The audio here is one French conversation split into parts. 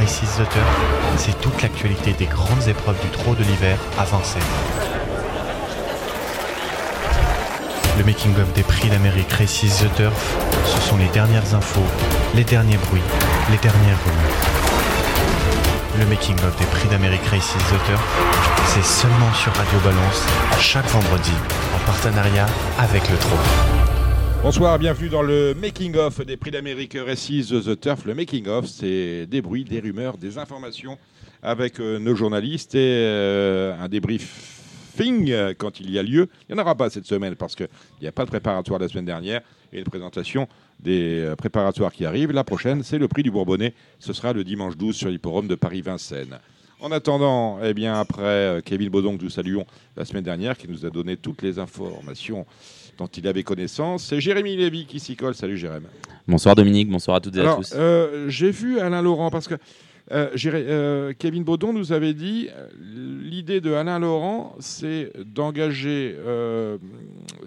The c'est toute l'actualité des grandes épreuves du trot de l'hiver Vincennes. Le making-of des prix d'Amérique Races The Turf, ce sont les dernières infos, les derniers bruits, les dernières rumeurs. Le making-of des prix d'Amérique Races The Turf, c'est seulement sur Radio Balance, chaque vendredi, en partenariat avec le trot. Bonsoir, bienvenue dans le Making of des Prix d'Amérique Récits The Turf. Le Making of, c'est des bruits, des rumeurs, des informations avec euh, nos journalistes et euh, un débriefing euh, quand il y a lieu. Il n'y en aura pas cette semaine parce qu'il n'y a pas de préparatoire la semaine dernière et une présentation des préparatoires qui arrivent. La prochaine, c'est le prix du Bourbonnais. Ce sera le dimanche 12 sur l'hipporome de Paris-Vincennes. En attendant, eh bien, après euh, Kevin Baudon, que nous saluons la semaine dernière, qui nous a donné toutes les informations dont il avait connaissance, c'est Jérémy Lévy qui s'y colle. Salut Jérémy. Bonsoir Dominique, bonsoir à toutes et à tous. euh, j'ai vu Alain Laurent parce que euh, euh, Kevin Baudon nous avait dit l'idée de Alain Laurent, c'est d'engager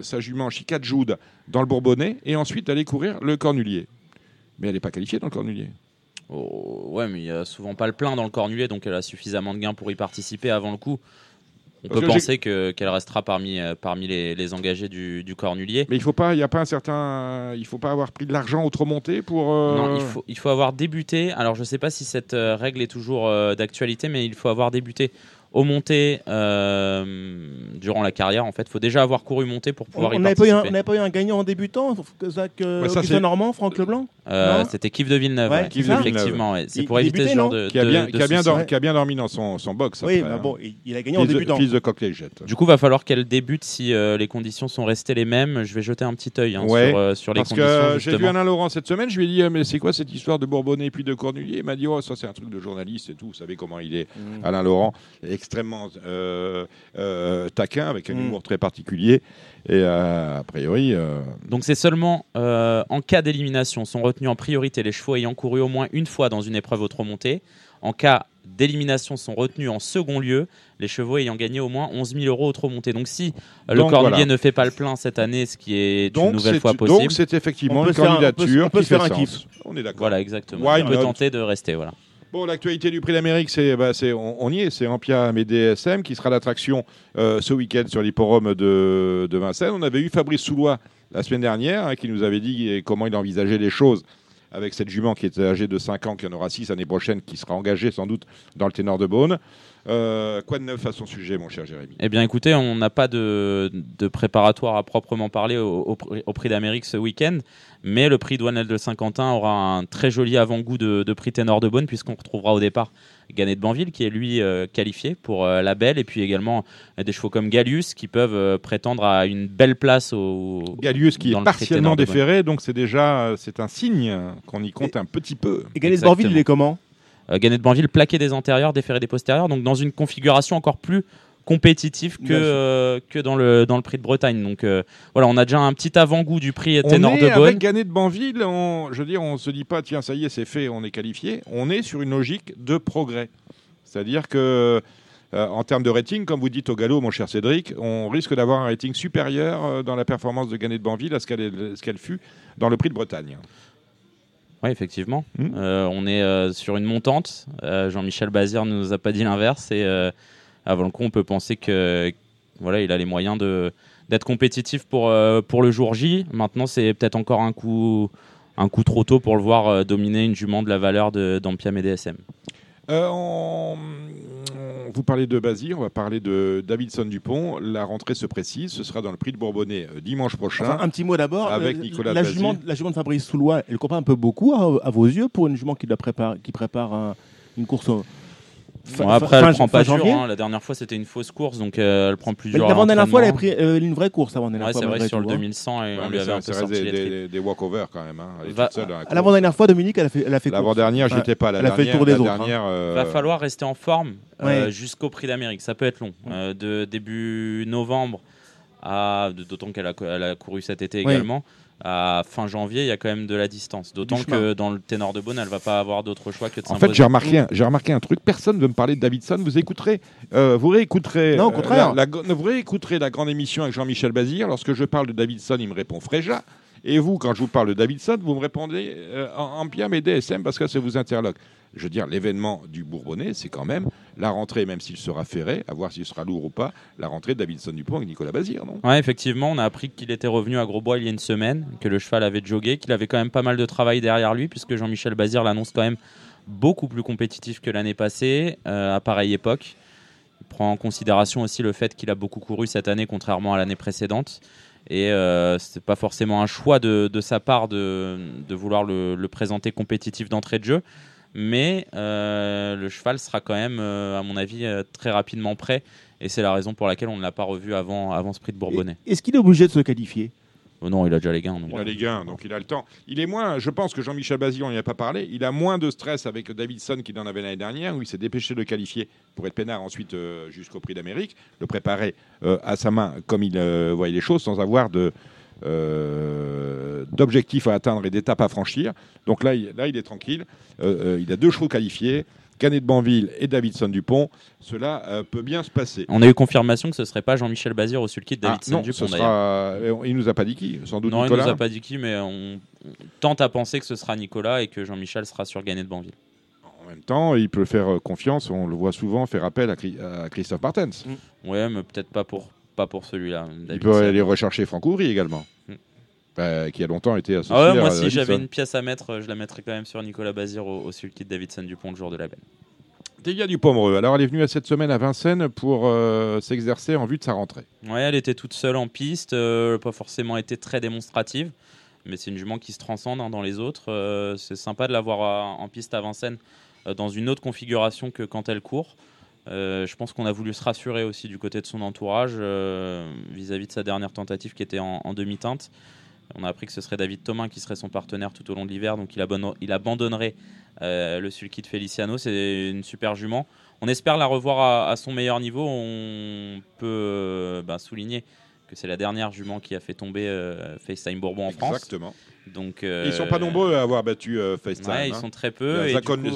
sa jument Chicat Joude dans le Bourbonnais et ensuite d'aller courir le Cornulier. Mais elle n'est pas qualifiée dans le Cornulier. Oh, ouais, mais il n'y a souvent pas le plein dans le cornulier, donc elle a suffisamment de gains pour y participer avant le coup. On Parce peut que penser que- qu'elle restera parmi, euh, parmi les, les engagés du, du cornulier. Mais il faut pas, il y a pas un certain, il faut pas avoir pris de l'argent au trop monté pour. euh, Non, il faut, il faut avoir débuté. Alors, je ne sais pas si cette euh, règle est toujours euh, d'actualité, mais il faut avoir débuté au monté euh, durant la carrière. En fait, il faut déjà avoir couru monté pour On pouvoir y n'avait pas, eu un- on participer. n'avait pas eu un gagnant en débutant, Zach euh, Bah, ça, Normand, Franck Leblanc Euh, C'était Kiff de Villeneuve. Ouais, ouais. Kiff de Villeneuve. Effectivement, ouais. c'est pour il éviter débutait, ce genre non de. qui a de- bien, de qui a bien, soucis. dormi, qui a bien dormi dans son, son box. Oui, après, mais hein. bon, il- il a gagné en Fils de- débutant. Fils de cocktail jet. Du coup, va falloir qu'elle débute si euh, les conditions sont restées les mêmes. Je vais jeter un petit œil hein, Ouais, sur, euh, sur les Parce conditions. que j'ai vu. Alain Laurent cette semaine, je lui ai dit, Ah, mais c'est quoi cette histoire de Bourbonnais puis de Cornulier? Il m'a dit, oh, ça c'est un truc de journaliste et tout, vous savez comment il est. Mm. Alain Laurent, extrêmement euh, euh, taquin, avec un Mm. humour très particulier. Et euh, a priori, euh, Donc, c'est seulement euh, en cas d'élimination sont retenus en priorité les chevaux ayant couru au moins une fois dans une épreuve au trot monté. En cas d'élimination sont retenus en second lieu les chevaux ayant gagné au moins 11 000 euros au trot monté. Donc, si le Donc, cornulier voilà. ne fait pas le plein cette année, ce qui est une nouvelle fois donc possible, c'est effectivement On peut une un- on peut candidature on peut qui se faire fait un sens. On est d'accord. voilà, exactement. Why On peut not tenter de rester. Voilà. Bon, l'actualité du Prix d'Amérique, c'est, bah, c'est, on, on y est, c'est Ampia mais DSM qui sera l'attraction euh, ce week-end sur l'hipporome de, de Vincennes. On avait eu Fabrice Soulois la semaine dernière hein, qui nous avait dit comment il envisageait les choses avec cette jument qui était âgée de 5 ans, qui en aura 6 l'année prochaine, qui sera engagée sans doute dans le ténor de Beaune. Euh, quoi de neuf à son sujet, mon cher Jérémy? Eh bien, écoutez, on n'a pas de, de préparatoire à proprement parler au, au prix- au prix d'Amérique ce week-end, mais le prix Douanel de Saint-Quentin aura un très joli avant-goût de, de prix ténor de Beaune, puisqu'on retrouvera au départ Ganet de Banville, qui est lui euh, qualifié pour euh, la belle, et puis également des chevaux comme Gallius, qui peuvent euh, prétendre à une belle place au. Gallius qui dans est partiellement déféré, donc c'est déjà c'est un signe qu'on y compte un petit peu. Et Ganet de. Borville, il est comment? Euh, Ganet de Banville plaqué des antérieurs, déféré des postérieurs, donc dans une configuration encore plus compétitive que, euh, que dans, le, dans le prix de Bretagne. Donc euh, voilà, on a déjà un petit avant-goût du prix ténor de Beaune. avec Ganet de Banville, on, je veux dire, on se dit pas, tiens, ça y est, c'est fait, on est qualifié. On est sur une logique de progrès. C'est-à-dire que, euh, en termes de rating, comme vous dites au galop, mon cher Cédric, on risque d'avoir un rating supérieur dans la performance de Ganet de Banville à ce qu'elle est- ce qu'elle fut dans le prix de Bretagne. Oui, effectivement. Hmm. Euh, on est euh, sur une montante. Euh, Jean-Michel Bazir ne nous a pas dit l'inverse. Et avant le coup, on peut penser que voilà, il a les moyens de d'être compétitif pour, euh, pour le jour J. Maintenant, c'est peut-être encore un coup, un coup trop tôt pour le voir euh, dominer une jument de la valeur de- d'Ampiam et DSM. Euh, on- Vous parlez de Basile, on va parler de Davidson Dupont. La rentrée se précise, ce sera dans le prix de Bourbonnais euh, dimanche prochain. Enfin, Un petit mot d'abord. Avec Euh, Nicolas la jument, la jument de Fabrice Soulois, elle comprend un peu beaucoup à, à vos yeux pour une jument qui, la prépare, qui prépare un- une course Bon, après, elle prend pas dur. hein. La dernière fois, c'était une fausse course, donc euh, elle prend plus Mais dur. à L'avant dernière fois, elle a pris euh, une vraie course avant dernière Ouais, fois. c'est vrai, sur le tout, hein. 2100, et Ouais, on lui avait un peu sorti des, des, des walkovers quand même. hein. Elle est Va- toute seule la À l'avant dernière fois, Dominique, elle a fait, elle a fait L'avant course. dernière, Ouais. j'étais pas. La Elle a fait le tour des la autres, hein. dernière, euh, va falloir rester en forme euh, jusqu'au prix d'Amérique. Ça peut être long. De début novembre à d'autant qu'elle a, elle a couru cet été également. À fin janvier, il y a quand même de la distance. D'autant que dans le ténor de Beaune, elle va pas avoir d'autre choix que de En fait, j'ai remarqué, un- j'ai remarqué un truc. Personne ne veut me parler de Davidson. Vous écouterez, euh, vous réécouterez. Non, au euh, contraire. la, la- vous réécouterez la grande émission avec Jean-Michel Bazir. Lorsque je parle de Davidson, il me répond Fréja. Et vous, quand je vous parle de Davidson, vous me répondez euh, en, en et DSM parce que ça vous interloque. Je veux dire, l'événement du Bourbonnais, c'est quand même la rentrée, même s'il sera ferré, à voir s'il sera lourd ou pas, la rentrée de Davidson Dupont avec Nicolas Bazir, non? Ouais, effectivement, on a appris qu'il était revenu à Grosbois il y a une semaine, que le cheval avait jogué, qu'il avait quand même pas mal de travail derrière lui, puisque Jean-Michel Bazir l'annonce quand même beaucoup plus compétitif que l'année passée, euh, à pareille époque. Il prend en considération aussi le fait qu'il a beaucoup couru cette année, contrairement à l'année précédente. Et euh, c'est pas forcément un choix de, sa part de, vouloir le, présenter compétitif d'entrée de jeu mais euh, le cheval sera quand même, euh, à mon avis, très rapidement prêt. Et c'est la raison pour laquelle on ne l'a pas revu avant, avant ce prix de Bourbonnais. Est-ce qu'il est obligé de se qualifier? Oh non, il a déjà les gains. donc. Il a les gains, donc il a le temps. Il est moins, je pense que Jean-Michel Bazir, on n'y a pas parlé, il a moins de stress avec Davidson qu'il en avait l'année dernière, où il s'est dépêché de le qualifier pour être peinard ensuite euh, jusqu'au prix d'Amérique, le préparer euh, à sa main comme il euh, voyait les choses, sans avoir de euh, d'objectifs à atteindre et d'étapes à franchir. Donc là, il, là, il est tranquille. Euh, euh, il a deux chevaux qualifiés, Canet de Banville et Davidson Dupont. Cela euh, peut bien se passer. On a eu confirmation que ce serait pas Jean-Michel Bazir au sulky de Ah, Davidson non, Dupont ce sera... euh, Il nous a pas dit qui, sans doute Non, il Nicolas. nous a pas dit qui, mais on, on tente à penser que ce sera Nicolas et que Jean-Michel sera sur Gagné de Banville. En même temps, il peut faire euh, confiance, on le voit souvent faire appel à, Chri- à Christophe Martens. Ouais, mais peut-être pas pour, pas pour celui-là. Il peut aller rechercher Franck Ouvry également, Euh, qui a longtemps été associé Ah ouais, moi, à si j'avais une pièce à mettre, je la mettrais quand même sur Nicolas Bazir au, au sulky de Davidson Dupont le jour de la benne. Delia Dupomereux, alors elle est venue à cette semaine à Vincennes pour euh, s'exercer en vue de sa rentrée. Ouais, elle était toute seule en piste, euh, pas forcément été très démonstrative, mais c'est une jument qui se transcende hein, dans les autres. Euh, c'est sympa de la voir à- en piste à Vincennes euh, dans une autre configuration que quand elle court. Euh, je pense qu'on a voulu se rassurer aussi du côté de son entourage euh, vis-à-vis de sa dernière tentative qui était en, en demi-teinte. On a appris que ce serait David Thomas qui serait son partenaire tout au long de l'hiver, donc il, il abandonnerait euh, le sulky de Feliciano. C'est une super jument. On espère la revoir à, à son meilleur niveau. On peut euh, bah, souligner que c'est la dernière jument qui a fait tomber euh, FaceTime Bourbon en France. Exactement. Donc, Ils sont pas nombreux à avoir battu euh, FaceTime. Ouais, ils hein. sont très peu. a et Zacon, du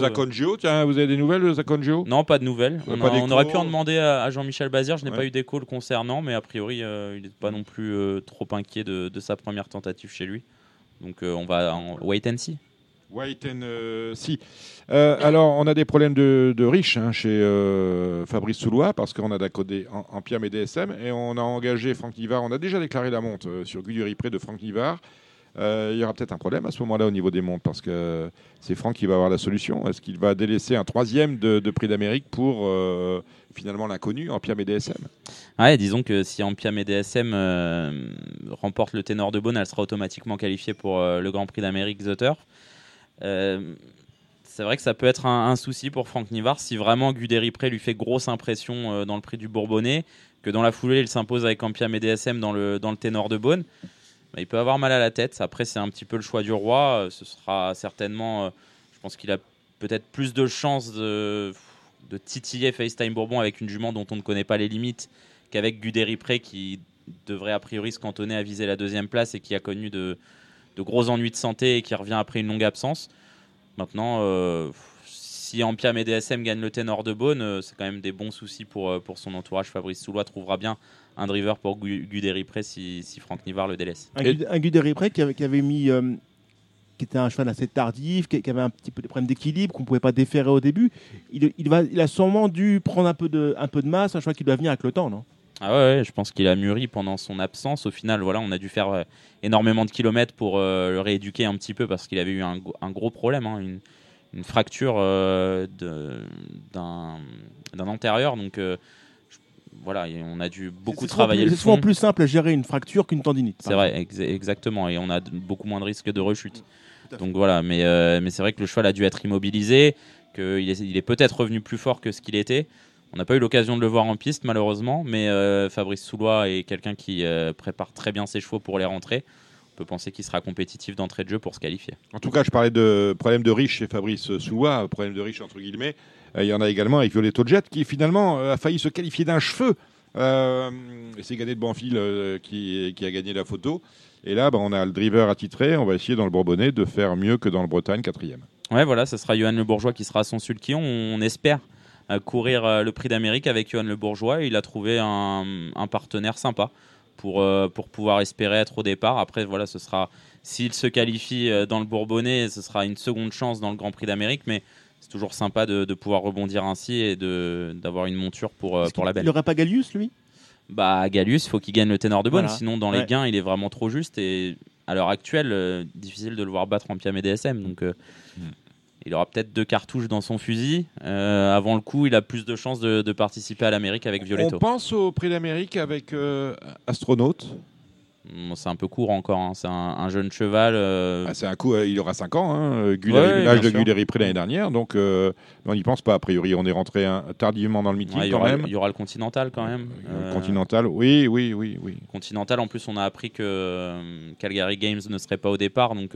coup, euh, tiens, vous avez des nouvelles de Zacon Gio? Non, pas de nouvelles. Euh, On, a- aurait pu en demander à, à Jean-Michel Bazir. Je n'ai Ouais. pas eu d'écho le concernant, mais a priori, euh, il n'est pas non plus euh, trop inquiet de, de sa première tentative chez lui. Donc, euh, on va en wait and see. White and euh, si. Euh, alors, on a des problèmes de, de riches hein, chez euh, Fabrice Soulois parce qu'on a d'accordé en, en Piam et DSM et on a engagé Franck Nivard. On a déjà déclaré la monte sur Guduri près de Franck Nivard. Il y aura peut-être un problème à ce moment-là au niveau des montes parce que c'est Franck qui va avoir la solution. Est-ce qu'il va délaisser un troisième de, prix d'Amérique pour finalement l'inconnu en Piam et DSM Ouais, disons que si Ampiam et DSM remporte le ténor de Beaune, elle sera automatiquement qualifiée pour le Grand Prix d'Amérique The Turf. Euh, c'est vrai que ça peut être un, souci pour Franck Nivard si vraiment Guderipré lui fait grosse impression euh, dans le prix du Bourbonnais, que dans la foulée il s'impose avec Ampiam et DSM dans le, ténor de Beaune. Bah, il peut avoir mal à la tête. Après, c'est un petit peu le choix du roi. Euh, Ce sera certainement, je pense qu'il a peut-être plus de chances de, de titiller FaceTime Bourbon avec une jument dont on ne connaît pas les limites qu'avec Guderipré qui devrait a priori se cantonner à viser la deuxième place et qui a connu de, de gros ennuis de santé et qui revient après une longue absence. Maintenant, euh, si Ampiam et DSM gagnent le ténor de Beaune, euh, c'est quand même des bons soucis pour, euh, pour son entourage. Fabrice Soulois trouvera bien un driver pour Gu- Guderipré si, si Franck Nivard le délaisse. Un, Et- qui avait, mis. qui était un cheval assez tardif, qui, qui avait un petit peu des problèmes d'équilibre, qu'on ne pouvait pas déférer au début. Il, il va, il a sûrement dû prendre un peu de, un peu de masse, un cheval qui doit venir avec le temps, non? Ah ouais, ouais, je pense qu'il a mûri pendant son absence. Au final, voilà, on a dû faire euh, énormément de kilomètres pour euh, le rééduquer un petit peu parce qu'il avait eu un, gros problème, hein, une, une fracture euh, d'un antérieur. Donc voilà, et on a dû beaucoup travailler plus- le C'est souvent plus simple à gérer une fracture qu'une tendinite. C'est vrai, ex- exactement. Et on a beaucoup moins de risques de rechute. Donc voilà, mais, euh, mais c'est vrai que le cheval a dû être immobilisé, qu'il est, il est peut-être revenu plus fort que ce qu'il était. On n'a pas eu l'occasion de le voir en piste, malheureusement, mais euh, Fabrice Soulois est quelqu'un qui euh, prépare très bien ses chevaux pour les rentrer. On peut penser qu'il sera compétitif d'entrée de jeu pour se qualifier. En tout cas, je parlais de problème de riche chez Fabrice Soulois, problème de riche entre guillemets. Euh, il y en a également avec Violetto Jet qui finalement a failli se qualifier d'un cheveu. Euh, c'est Gagné de Banfil euh, qui, qui a gagné la photo. Et là, bah, on a le driver attitré. On va essayer dans le Bourbonnais de faire mieux que dans le Bretagne, quatrième. Ouais, voilà, ce sera Johan Le Bourgeois qui sera à son sulky. On, on espère courir euh, le prix d'Amérique avec Johan Le Bourgeois. Il a trouvé un, un partenaire sympa pour, euh, pour pouvoir espérer être au départ. Après, voilà, ce sera s'il se qualifie euh, dans le Bourbonnais, ce sera une seconde chance dans le Grand Prix d'Amérique, mais c'est toujours sympa de, de pouvoir rebondir ainsi et d'avoir une monture pour, pour la Il belle. n'aurait pas Gallius, lui? Bah, Galius, il faut qu'il gagne le ténor de bonne, Voilà. sinon dans les Ouais. gains, il est vraiment trop juste et à l'heure actuelle, euh, difficile de le voir battre en Piam et DSM. Donc, euh, Hmm. Il aura peut-être deux cartouches dans son fusil. Euh, avant le coup, il a plus de chances de, de participer à l'Amérique avec Violetto. On pense au prix d'Amérique avec euh, Astronaute. C'est un peu court encore, hein. c'est un, un jeune cheval. euh, Ah, c'est un coup, euh, il aura 5 ans. Hein. Guilherme- de. Guilherme pris l'année dernière. Donc, euh, on n'y pense pas. A priori, on est rentré hein, tardivement dans le meeting ouais, quand aura, même. il y aura le Continental quand même. Continental, oui, oui, oui, oui. Continental, en plus, on a appris que Calgary Games ne serait pas au départ, donc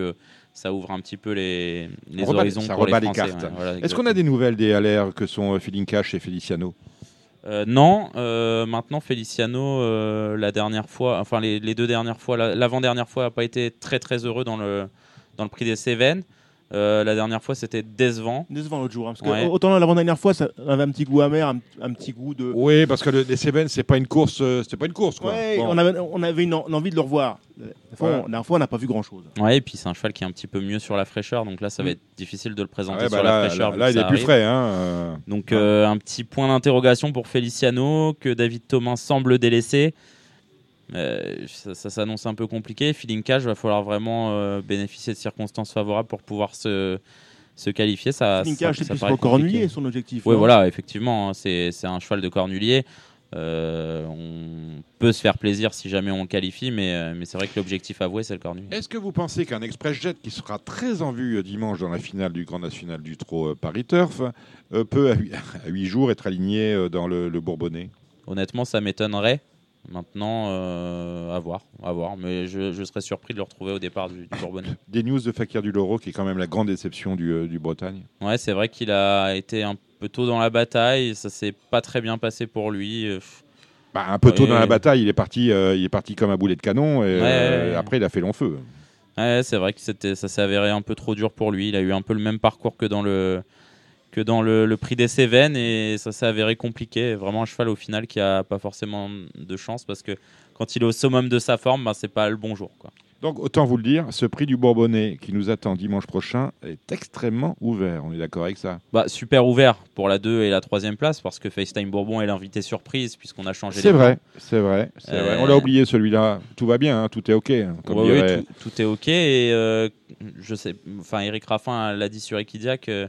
ça ouvre un petit peu les, les On rebat- horizons ça pour rebat les cartes. ouais, voilà, Est-ce qu'on a des nouvelles des LR que sont Feeling Cash et Feliciano Euh, non, euh, maintenant Feliciano, euh, la dernière fois, enfin les, deux dernières fois, la- l'avant-dernière fois n'a pas été très très heureux dans le, dans le prix des Cévennes. Euh, la dernière fois c'était décevant. Décevant l'autre jour. hein, parce que Ouais. autant l'avant-dernière fois, ça avait un petit goût amer, un, un petit goût de. Oui, parce que le, les Cévennes, c'est pas une course, euh, c'était pas une course, quoi. Ouais, Bon. on avait, on avait une, en- une envie de le revoir. La dernière fois, Ouais. on- la dernière fois, on n'a pas vu grand-chose. Ouais, et puis c'est un cheval qui est un petit peu mieux sur la fraîcheur, donc là ça va Mm. être difficile de le Ah présenter ouais, sur bah la là, fraîcheur. là, il est plus frais. Hein, euh. Donc Ouais. euh, un petit point d'interrogation pour Feliciano que David Thomas semble délaisser. Euh, ça ça s'annonce un peu compliqué. Feeling cash, va falloir vraiment euh, bénéficier de circonstances favorables pour pouvoir se, se qualifier. Ça, je sais ça plus compliqué. Cornulier, son objectif. Oui, voilà, effectivement, hein, c'est c'est un cheval de cornulier. Euh, on peut se faire plaisir si jamais on le qualifie, mais, mais c'est vrai que l'objectif avoué, c'est le cornulier. Est-ce que vous pensez qu'un Express Jet qui sera très en vue dimanche dans la finale du Grand National du Trot Paris Turf peut à 8 jours être aligné dans le, le Bourbonnais? Honnêtement, ça m'étonnerait. Maintenant, euh, à voir, à voir. Mais je, je serais surpris de le retrouver au départ du, du Bourbonnais. Des news de Fakir du Loro qui est quand même la grande déception du, euh, du Bretagne. Ouais, c'est vrai qu'il a été un peu tôt dans la bataille. Ça s'est pas très bien passé pour lui. Bah, un peu tôt dans la bataille, il est parti, euh, il est parti comme un boulet de canon et Ouais, après il a fait long feu. Ouais, c'est vrai que ça s'est avéré un peu trop dur pour lui. Il a eu un peu le même parcours que dans le, que dans le, le prix des Cévennes et ça s'est avéré compliqué. Vraiment un cheval au final qui a pas forcément de chance parce que quand il est au summum de sa forme, ben, c'est pas le bon jour. Quoi. Donc autant vous le dire, ce prix du Bourbonnais qui nous attend dimanche prochain est extrêmement ouvert. On est d'accord avec ça? Bah, super ouvert pour la 2 et la 3 place parce que FaceTime Bourbon est l'invité surprise puisqu'on a changé C'est vrai, c'est vrai, Euh, vrai. On l'a oublié celui-là. Tout va bien, hein, tout est ok. hein, comme Ouais, ouais, dirait- tout, tout est ok et euh, je sais enfin Eric Raffin l'a dit sur Equidia que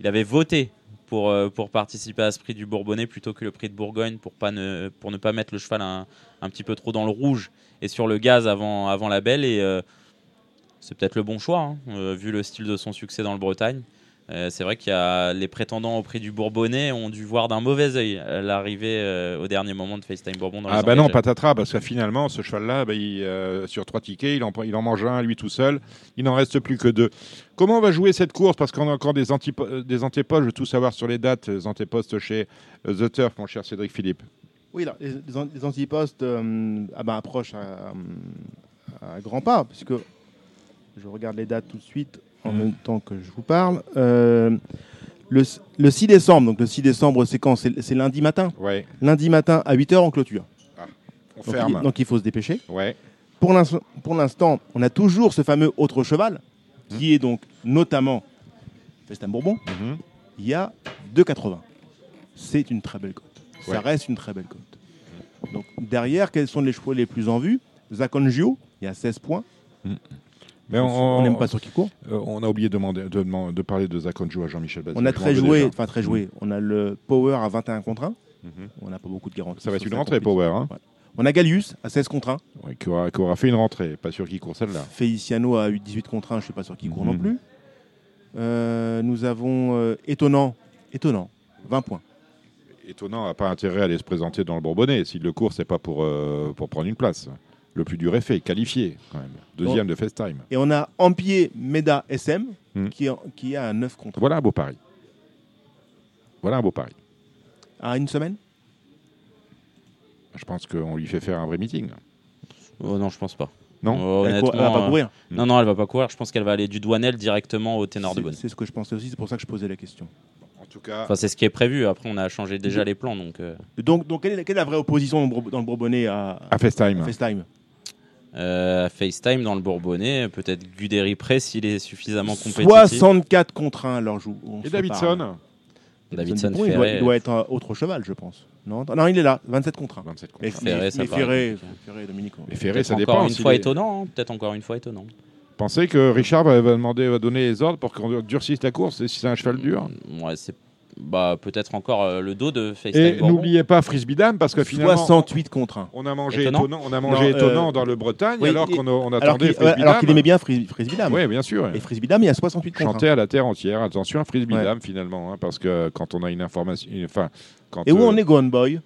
il avait voté pour, euh, pour participer à ce prix du Bourbonnais plutôt que le prix de Bourgogne pour ne pas mettre le cheval un, un petit peu trop dans le rouge et sur le gaz avant la belle. Et euh, c'est peut-être le bon choix hein, euh, vu le style de son succès dans le Bretagne c'est vrai qu'il y a les prétendants au prix du Bourbonnais ont dû voir d'un mauvais œil euh, l'arrivée euh, au dernier moment de FaceTime Bourbon dans Ah les bah non, patatras, parce que finalement, ce cheval-là, bah, euh, sur trois tickets, il en, il en mange un, lui tout seul. Il n'en reste plus que deux. Comment on va jouer cette course? Parce qu'on a encore des, euh, des antépostes. Je veux tout savoir sur les dates, les antépostes chez euh, The Turf, mon cher Cédric Philippe. Oui, là, les, les an- les antipostes euh, ah ben, approchent à, à grands pas, puisque je regarde les dates tout de suite en Mhm. même temps que je vous parle. Euh, le, le 6 décembre, donc le 6 décembre, c'est quand? C'est lundi matin? Ouais, Lundi matin à 8h en clôture. on Donc, ferme. il, donc il faut se dépêcher. Ouais. Pour l'instant- on a toujours ce fameux autre cheval, qui est donc notamment Festin Bourbon. Mhm. Il y a 2,80. C'est une très belle cote. Ouais. Ça reste une très belle cote. Donc derrière, quels sont les chevaux les plus en vue? Zakonjio, il y a 16 points. Mais On n'aime pas sur qui court. euh, on a oublié de, demander, de, demander- de parler de Zakonjo à Jean-Michel Bazin. On a très joué, enfin très joué. On a le Power à 21 contre 1. Mhm. On n'a pas beaucoup de garanties. Ça va être une rentrée. Power. Hein Ouais. On a Gallius à 16 contre 1. Ouais, qui, aura, qui aura fait une rentrée. Pas sûr qu'il court celle-là. Feliciano à 18 contre 1. Je ne suis pas sûr qu'il court non plus. Euh, nous avons euh, Étonnant. Étonnant. 20 points. Étonnant, n'a pas intérêt à aller se présenter dans le Bourbonnais. S'il le court, c'est pas pour, euh, pour prendre une place. Le plus dur est fait, qualifié quand même. Deuxième de FaceTime. Et on a Ampier Meda SM Mhm. qui, est à 9 contre 1. Voilà un beau pari. Voilà un beau pari. À une semaine? Je pense qu'on lui fait faire un vrai meeting. Oh, non, je pense pas. Non Oh, Elle elle va pas euh, courir. Non, non, elle va pas courir. Je pense qu'elle va aller du Douanel directement au ténor de C'est- bonne. C'est ce que je pensais aussi, c'est pour ça que je posais la question. tout cas, Enfin, c'est ce qui est prévu. Après, on a changé déjà les plans. Donc, euh, Donc, donc quelle, est, quelle est la vraie opposition dans le Bourb- dans le Bourbonnais à, à FaceTime. à FaceTime? Euh, FaceTime dans le Bourbonnais, peut-être Guderi Press s'il est suffisamment compétitif. 64 contre 1 leur joue. Et Davidson. Davidson Dupont, il, doit, Ferré. il doit être un autre cheval, je pense. Non, non, il est là, 27 contre 1. 27 contre Mais, 1. Ferré, mais- ça Ferré. Ferré, Dominique. Mais Ferré, ça encore dépend. une fois est- étonnant. hein. Peut-être encore une fois étonnant. Pensez que Richard va, va demander, va donner les ordres pour qu'on durcisse la course et si c'est un cheval dur? Ouais, c'est bah, peut-être encore euh, le dos de FaceTime. Et n'oubliez pas Frisbee Dame parce que finalement 68 contre 1. on a mangé Étonnant. étonnant, on a mangé Non, euh, étonnant dans le Bretagne oui, alors qu'on a- on Alors attendait alors qu'il aimait bien Fris- Frisbee Dame. Oui, bien sûr. Et Frisbee Dame, il y a 68 contre 1. Chanter à la terre entière. Attention à Frisbee Ouais. Dame finalement, hein, parce que quand on a une information, enfin, quand Et où euh, on est Gone Boy?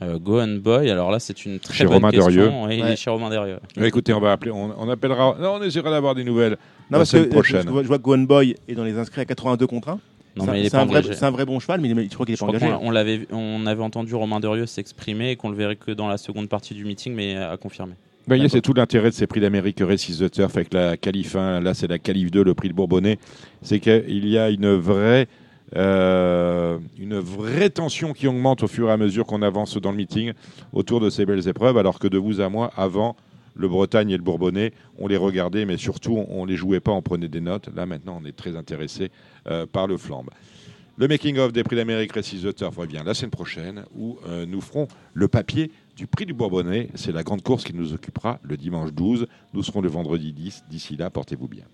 Euh, Go and Boy, alors là, c'est une très Chez bonne Romain question. Derieux. Ouais, il Ouais. est chez Romain Derieux. écoutez, on va appeler, on, on appellera, non, on essaiera d'avoir des nouvelles Non, la parce que semaine euh, prochaine. je vois, je vois que Gone Boy est dans les inscrits à 82 contre 1. Non, C'est un- mais il est c'est pas un, vrai- engagé. c'est un vrai bon cheval, mais il est- je crois qu'il est Je pas crois engagé. qu'on on l'avait, on avait entendu Romain Derieux s'exprimer et qu'on le verrait que dans la seconde partie du meeting, mais à confirmer. Voyez, c'est tout l'intérêt de ces prix d'Amérique Races the Turf avec la qualif 1, là c'est la qualif 2, le prix de Bourbonnais, c'est qu'il y a une vraie, euh, une vraie tension qui augmente au fur et à mesure qu'on avance dans le meeting autour de ces belles épreuves, alors que de vous à moi, avant, le Bretagne et le Bourbonnais, on les regardait, mais surtout on ne les jouait pas, on prenait des notes. Là maintenant, on est très intéressé euh, par le flambe. Le making-of des prix d'Amérique Races the Turf revient la semaine prochaine où euh, nous ferons le papier du prix du Bourbonnais. C'est la grande course qui nous occupera le dimanche 12. Nous serons le vendredi 10. D'ici là, portez-vous bien.